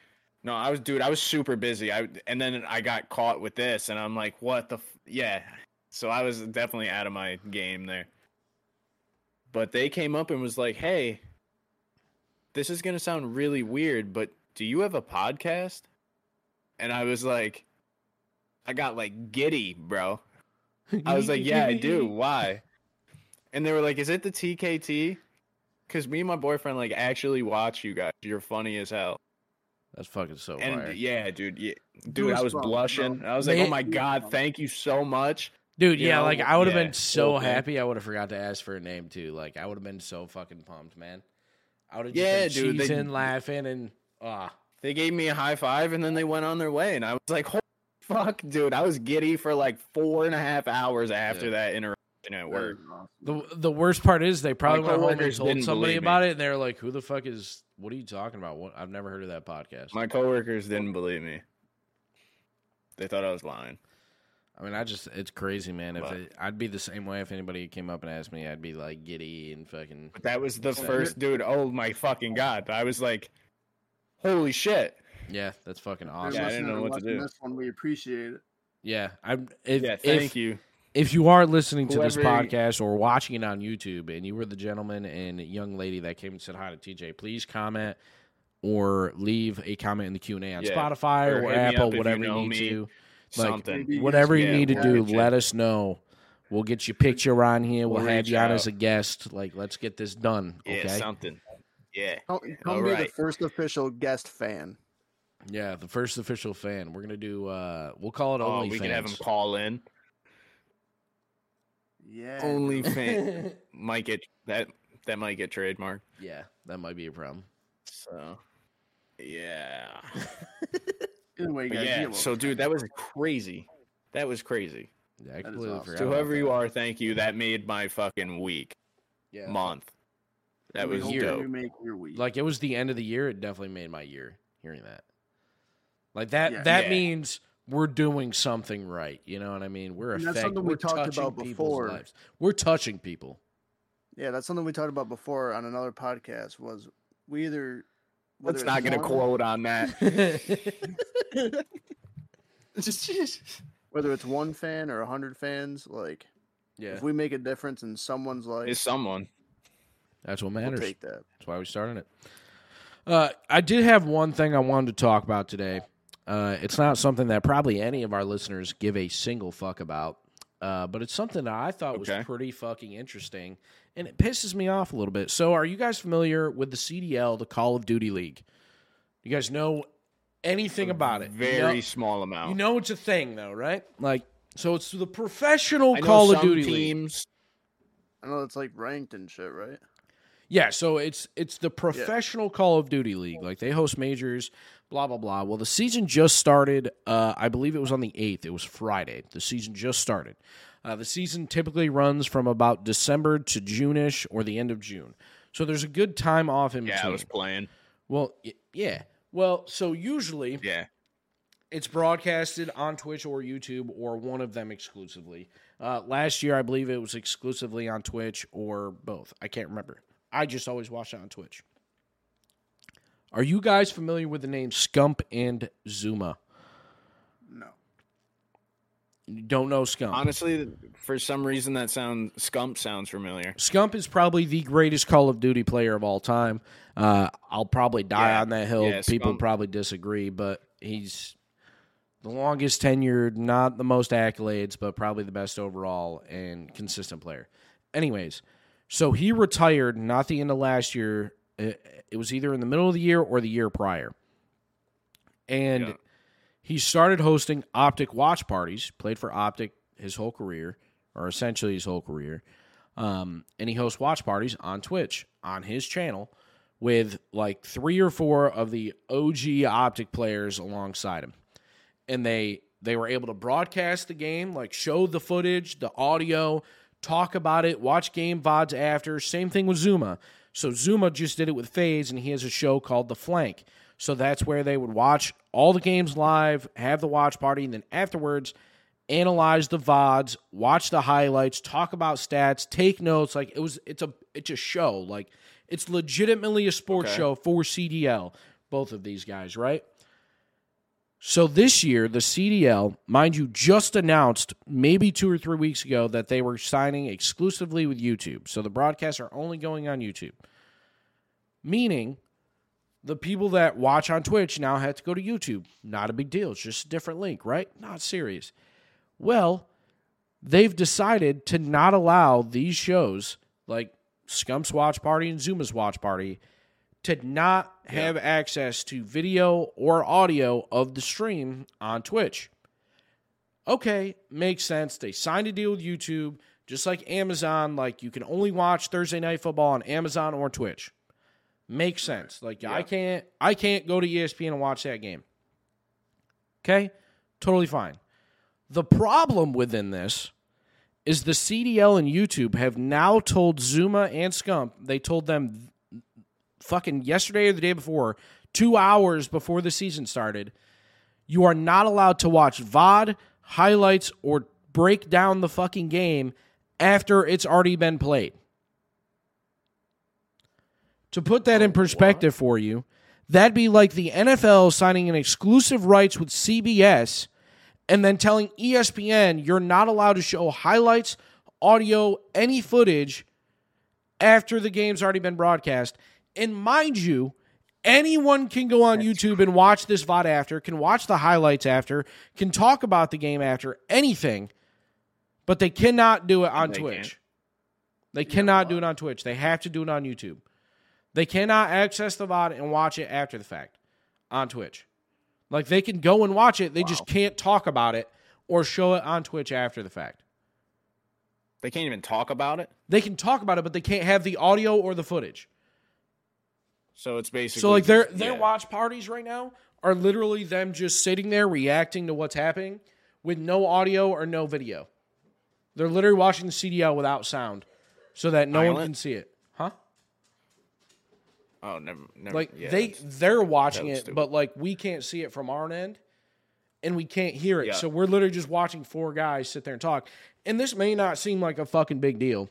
Speaker 3: No, I was dude, I was super busy. I and then I got caught with this and I'm like, "What the f-? yeah." So I was definitely out of my game there. But they came up and was like, "Hey, this is going to sound really weird, but do you have a podcast?" And I was like I got like giddy, bro. I was like, yeah, I do. Why? And they were like, is it the TKT? Because me and my boyfriend like actually watch you guys. You're funny as hell.
Speaker 1: That's fucking so
Speaker 3: And
Speaker 1: fire.
Speaker 3: yeah, dude, yeah, dude, I was
Speaker 4: Goosebumps,
Speaker 3: blushing.
Speaker 4: bro.
Speaker 3: I was like,
Speaker 1: Man-
Speaker 3: oh my god, thank you so much.
Speaker 1: Dude,
Speaker 3: You
Speaker 1: yeah,
Speaker 3: know,
Speaker 1: like I would have
Speaker 3: yeah,
Speaker 1: been so
Speaker 3: whole thing.
Speaker 1: happy. I would have forgot to ask for a name too. Like I would have been so fucking pumped, man. I would have just
Speaker 3: Yeah,
Speaker 1: been
Speaker 3: dude, they-
Speaker 1: cheesing, laughing, and ah,
Speaker 3: They gave me a high five and then they went on their way, and I was like, holy fuck, dude, I was giddy for like four and a half hours after
Speaker 1: Yeah.
Speaker 3: that interaction. And at
Speaker 4: That
Speaker 3: work.
Speaker 4: is awesome.
Speaker 1: The the worst part is they probably
Speaker 3: My
Speaker 1: went home and
Speaker 3: coworkers
Speaker 1: told somebody about it, and they're like, "Who the fuck is? What are you talking about? What? I've never heard of that podcast."
Speaker 3: My coworkers didn't believe me. They thought I was lying.
Speaker 1: I mean, I just it's crazy, man. If it, I'd be the same way if anybody came up and asked me, I'd be like giddy and fucking.
Speaker 3: But that was the
Speaker 1: So-
Speaker 3: first dude. Oh my fucking god! I was like, holy shit!
Speaker 1: Yeah, that's fucking awesome.
Speaker 3: Yeah, I didn't know what to do.
Speaker 4: This one, we appreciate it.
Speaker 1: Yeah, I'm. If,
Speaker 3: Yeah, thank
Speaker 1: if,
Speaker 3: you.
Speaker 1: If you are listening to this podcast or watching it on YouTube, and you were the gentleman and young lady that came and said hi to TJ, please comment or leave a comment in the Q and A on
Speaker 3: Yeah,
Speaker 1: Spotify
Speaker 3: or
Speaker 1: or, Apple,
Speaker 3: up if you
Speaker 1: whatever you, need
Speaker 3: me.
Speaker 1: to. Like,
Speaker 3: Something.
Speaker 1: whatever you
Speaker 3: Yeah,
Speaker 1: need to do,
Speaker 3: reach
Speaker 1: let us know. We'll get your picture on here. We'll,
Speaker 3: We'll
Speaker 1: have
Speaker 3: reach
Speaker 1: you on
Speaker 3: out.
Speaker 1: as a guest. Like, let's get this done.
Speaker 3: Yeah,
Speaker 1: Okay.
Speaker 3: something. Yeah.
Speaker 4: Come, come
Speaker 3: All
Speaker 4: be the first official guest fan.
Speaker 1: yeah, the first official fan. We're gonna do. uh We'll call it
Speaker 3: Oh,
Speaker 1: only
Speaker 3: we can have him call in.
Speaker 4: Yeah.
Speaker 3: Only fan might get that. That might get trademarked.
Speaker 1: yeah, that might be a problem.
Speaker 3: So, yeah.
Speaker 4: Either way, you
Speaker 3: But yeah.
Speaker 4: deal
Speaker 3: So, dude, that was crazy. That was crazy.
Speaker 1: Yeah, I completely
Speaker 4: awesome.
Speaker 1: forgot.
Speaker 3: So whoever you are, thank you. That made my fucking week,
Speaker 1: yeah.
Speaker 3: month. That was
Speaker 4: hope
Speaker 1: year.
Speaker 3: Dope.
Speaker 4: make your week.
Speaker 1: like it was the end of the year. It definitely made my year hearing that. Like that.
Speaker 4: Yeah.
Speaker 1: that
Speaker 3: Yeah.
Speaker 1: means we're doing something right. You know what I mean? We're
Speaker 4: And that's
Speaker 1: affecting.
Speaker 4: something we
Speaker 1: We're
Speaker 4: talked
Speaker 1: touching
Speaker 4: about
Speaker 1: people's
Speaker 4: before.
Speaker 1: lives. We're touching people.
Speaker 4: yeah, that's something we talked about before on another podcast. Was we either
Speaker 3: Let's
Speaker 4: it's
Speaker 3: not get a quote on that.
Speaker 4: whether it's one fan or a hundred fans. Like
Speaker 1: yeah,
Speaker 4: if we make a difference in someone's life,
Speaker 3: It's someone.
Speaker 1: that's what
Speaker 4: we'll
Speaker 1: matters.
Speaker 4: take that.
Speaker 1: That's why we started it. Uh, I did have one thing I wanted to talk about today. Uh, it's not something that probably any of our listeners give a single fuck about, uh, but it's something that I thought
Speaker 3: Okay.
Speaker 1: was pretty fucking interesting, and it pisses me off a little bit. So, are you guys familiar with the CDL, the Call of Duty League? You guys know anything about it? You
Speaker 3: Very
Speaker 1: know-
Speaker 3: small amount.
Speaker 1: you know it's a thing, though, right? Like, so it's the professional
Speaker 3: I know
Speaker 1: Call of
Speaker 3: some
Speaker 1: Duty League.
Speaker 3: teams.
Speaker 4: I know it's like ranked and shit, right?
Speaker 1: Yeah, so it's it's the professional Call of Duty league. Like they host majors, blah blah blah. Well, the season just started. Uh, I believe it was on the eighth. It was Friday. The season just started. Uh, the season typically runs from about December to June-ish or the end of June. So there's a good time off in
Speaker 3: Yeah, I was playing.
Speaker 1: Well, y- yeah. Well, so usually
Speaker 3: Yeah.
Speaker 1: it's broadcasted on Twitch or YouTube or one of them exclusively. Uh, last year, I believe it was exclusively on Twitch or both. I can't remember. I just always watched it on Twitch. Are you guys familiar with the name Scump and Zuma?
Speaker 4: No.
Speaker 1: You don't know Scump.
Speaker 3: Honestly, for some reason that sound Scump sounds familiar.
Speaker 1: Scump is probably the greatest Call of Duty player of all time. Uh, I'll probably die
Speaker 3: Yeah.
Speaker 1: on that hill.
Speaker 3: Yeah,
Speaker 1: People
Speaker 3: Scump-
Speaker 1: probably disagree, but he's the longest tenured, not the most accolades, but probably the best overall and consistent player. Anyways, so he retired not the end of last year. It, it was either in the middle of the year or the year prior. And
Speaker 3: Yeah.
Speaker 1: he started hosting Optic watch parties, played for Optic his whole career, or essentially his whole career. Um, and he hosts watch parties on Twitch on his channel with like three or four of the OG Optic players alongside him. And they they were able to broadcast the game, like show the footage, the audio, talk about it, watch game VODs after. Same thing with Zuma. So Zuma just did it with FaZe, and he has a show called The Flank. So that's where they would watch all the games live, have the watch party, and then afterwards analyze the VODs, watch the highlights, talk about stats, take notes. Like it was it's a it's a show. Like it's legitimately a sports
Speaker 3: Okay.
Speaker 1: show for CDL, both of these guys, right? So this year, the CDL, mind you, just announced maybe two or three weeks ago that they were signing exclusively with YouTube. So the broadcasts are only going on YouTube. Meaning the people that watch on Twitch now have to go to YouTube. Not a big deal. It's just a different link, right? Not serious. Well, they've decided to not allow these shows like Scump's Watch Party and Zuma's Watch Party to not have access to video or audio of the stream on Twitch. Okay, makes sense. They signed a deal with YouTube, just like Amazon. Like you can only watch Thursday Night Football on Amazon or Twitch. Makes sense. Like I can't, I can't go to ESPN and watch that game. Okay, totally fine. The problem within this is the CDL and YouTube have now told Zuma and Scump, they told them fucking yesterday or the day before, two hours before the season started, you are not allowed to watch VOD, highlights, or break down the fucking game after it's already been played. To put that in perspective for you, that'd be like the NFL signing an exclusive rights with CBS and then telling ESPN you're not allowed to show highlights, audio, any footage after the game's already been broadcast. And mind you, anyone can go on YouTube and watch this VOD after, can watch the highlights after, can talk about the game after, anything, but they cannot do it on
Speaker 3: They
Speaker 1: Twitch.
Speaker 3: can't.
Speaker 1: They cannot do it on Twitch. They have to do it on YouTube. They cannot access the VOD and watch it after the fact on Twitch. Like they can go and watch it, they just can't talk about it or show it on Twitch after the fact.
Speaker 3: They can't even talk about it.
Speaker 1: They can talk about it, but they can't have the audio or the footage.
Speaker 3: So it's basically
Speaker 1: So like their
Speaker 3: just-
Speaker 1: their
Speaker 3: yeah.
Speaker 1: watch parties right now are literally them just sitting there reacting to what's happening with no audio or no video. They're literally watching the CDL without sound so that no one can see it. Huh?
Speaker 3: Oh, never, never.
Speaker 1: Like
Speaker 3: yeah,
Speaker 1: they they're watching it,
Speaker 3: stupid.
Speaker 1: but like we can't see it from our end, and we can't hear it.
Speaker 3: Yeah.
Speaker 1: So we're literally just watching four guys sit there and talk. And this may not seem like a fucking big deal,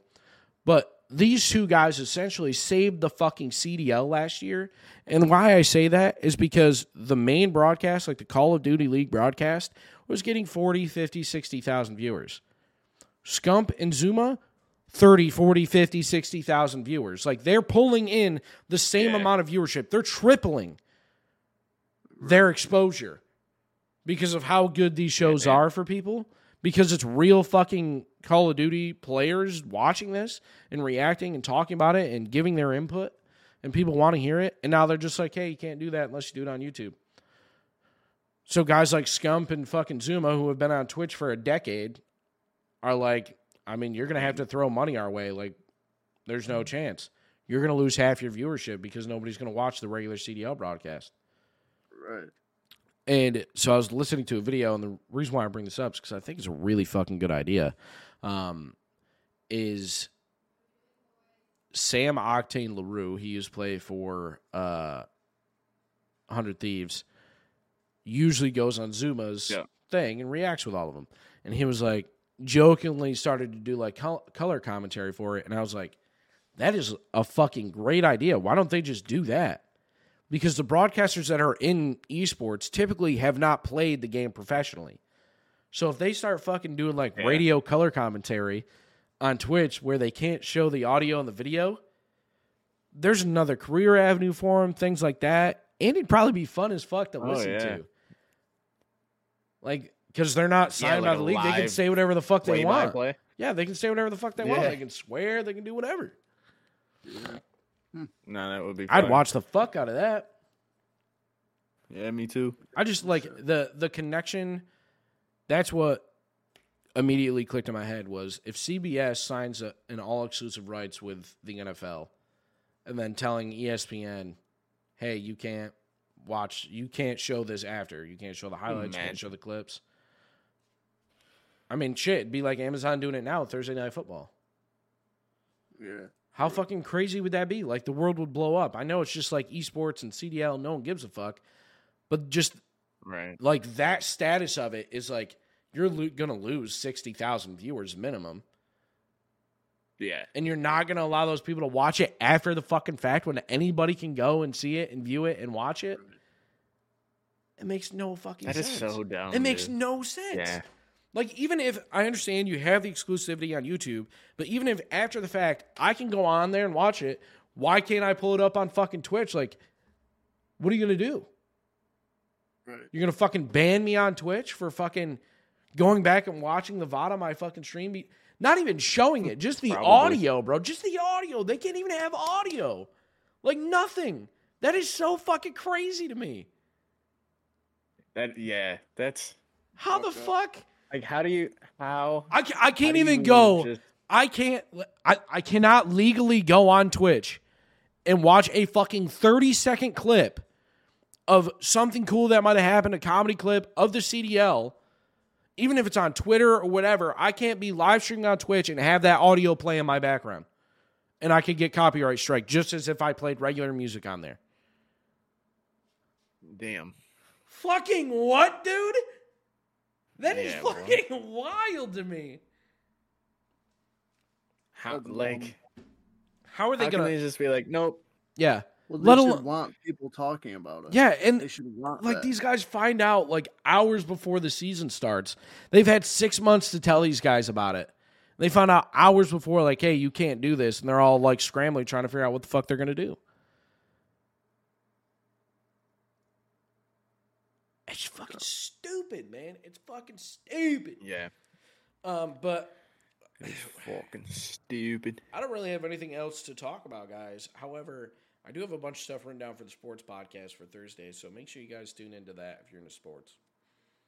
Speaker 1: but these two guys essentially saved the fucking CDL last year. And why I say that is because the main broadcast, like the Call of Duty League broadcast, was getting 40, 50, 60,000 viewers. Scump and Zuma 30, 40, 50, 60,000 viewers. Like they're pulling in the same
Speaker 3: Yeah.
Speaker 1: amount of viewership. They're tripling their exposure because of how good these shows
Speaker 3: man.
Speaker 1: are for people. Because it's real fucking Call of Duty players watching this and reacting and talking about it and giving their input, and people want to hear it. And now they're just like, hey, you can't do that unless you do it on YouTube. So guys like Scump and fucking Zuma, who have been on Twitch for a decade, are like, I mean, you're gonna have to throw money our way. Like, there's no chance. You're gonna lose half your viewership because nobody's gonna watch the regular CDL broadcast.
Speaker 4: Right.
Speaker 1: And so I was listening to a video, and the reason why I bring this up is because I think it's a really fucking good idea. Um, is Sam Octane Larew? He used to play for uh, Hundred Thieves. Usually goes on Zuma's
Speaker 3: Yeah.
Speaker 1: thing and reacts with all of them. And he was like jokingly started to do like color commentary for it, and I was like, that is a fucking great idea. Why don't they just do that? Because the broadcasters that are in esports typically have not played the game professionally. So if they start fucking doing like
Speaker 3: Yeah.
Speaker 1: radio color commentary on Twitch where they can't show the audio and the video, there's another career avenue for them, things like that. And it'd probably be fun as fuck to
Speaker 3: Oh,
Speaker 1: listen
Speaker 3: yeah.
Speaker 1: to. Like, because they're not signed by
Speaker 3: like
Speaker 1: the
Speaker 3: a
Speaker 1: league, they can say whatever the fuck they
Speaker 3: by
Speaker 1: want.
Speaker 3: play.
Speaker 1: Yeah, they can say whatever the fuck they want. They can swear, they can do whatever. Hmm.
Speaker 3: No, that would be.
Speaker 1: I'd watch the fuck out of that.
Speaker 3: Yeah, me too.
Speaker 1: I just like the the connection. That's what immediately clicked in my head was if CBS signs a, an all exclusive rights with the NFL, and then telling ESPN, "Hey, you can't watch, you can't show this after, you can't show the highlights, you can't show the clips." I mean, shit, it'd be like Amazon doing it now with Thursday Night Football.
Speaker 4: Yeah.
Speaker 1: How fucking crazy would that be? Like the world would blow up. I know it's just like esports and CDL, no one gives a fuck, but just
Speaker 3: Right.
Speaker 1: like that status of it is like you're lo- gonna lose 60,000 viewers minimum
Speaker 3: Yeah.
Speaker 1: and you're not gonna allow those people to watch it after the fucking fact when anybody can go and see it and view it and watch it it makes no fucking
Speaker 3: That is
Speaker 1: sense
Speaker 3: so dumb.
Speaker 1: it makes no sense
Speaker 3: Yeah.
Speaker 1: Like even if i understand you have the exclusivity on youtube but even if after the fact i can go on there and watch it why can't i pull it up on fucking twitch like what are you gonna do
Speaker 4: Right.
Speaker 1: you're gonna fucking ban me on Twitch for fucking going back and watching the VOD on my fucking stream. Be- Not even showing it, just the
Speaker 3: Probably.
Speaker 1: audio, bro. Just the audio. They can't even have audio. Like nothing. That is so fucking crazy to me.
Speaker 3: That yeah. That's
Speaker 1: How the fuck?
Speaker 3: Like how do you how
Speaker 1: I, ca- I can't even go.
Speaker 3: just-
Speaker 1: I can't. I, I cannot legally go on Twitch and watch a fucking 30 second clip of something cool that might have happened, a comedy clip of the CDL, even if it's on Twitter or whatever, I can't be live streaming on Twitch and have that audio play in my background. And I could get copyright strike just as if I played regular music on there.
Speaker 3: Damn.
Speaker 1: Fucking what, dude? That is
Speaker 3: Yeah, bro.
Speaker 1: fucking wild to me.
Speaker 3: How like
Speaker 1: How are they
Speaker 3: how
Speaker 1: gonna?
Speaker 3: they just be like, nope.
Speaker 1: yeah,
Speaker 4: Well, they
Speaker 1: Let
Speaker 4: should
Speaker 1: alone-
Speaker 4: want people talking about it.
Speaker 1: yeah, and
Speaker 4: They should want
Speaker 1: like
Speaker 4: that.
Speaker 1: these guys find out like hours before the season starts. They've had six months to tell these guys about it. They found out hours before, like, hey, you can't do this, and they're all like scrambling trying to figure out what the fuck they're gonna do. It's fucking stupid, man. It's fucking stupid.
Speaker 3: Yeah.
Speaker 1: Um, but
Speaker 3: It's fucking stupid.
Speaker 1: I don't really have anything else to talk about, guys. However, I do have a bunch of stuff written down for the sports podcast for Thursday, so make sure you guys tune into that if you're into sports.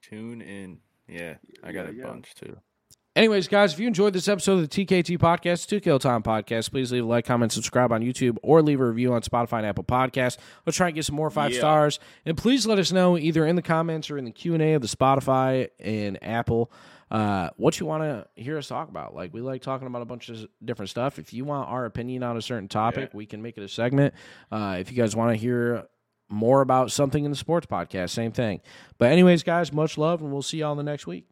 Speaker 3: Tune in. Yeah, I got
Speaker 4: Yeah,
Speaker 3: a
Speaker 4: yeah.
Speaker 3: bunch too.
Speaker 1: Anyways, guys, if you enjoyed this episode of the TKT Podcast, To Kill Time Podcast, please leave a like, comment, subscribe on YouTube, or leave a review on Spotify and Apple Podcasts. Let's try and get some more five
Speaker 3: Yeah.
Speaker 1: stars. And please let us know either in the comments or in the Q and A of the Spotify and Apple uh, what you want to hear us talk about. Like we like talking about a bunch of different stuff. If you want our opinion on a certain topic, we can make it a segment. Uh, if you guys want to hear more about something in the sports podcast, same thing. But anyways, guys, much love, and we'll see y'all in the next week.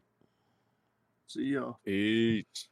Speaker 4: See ya.
Speaker 3: Peace.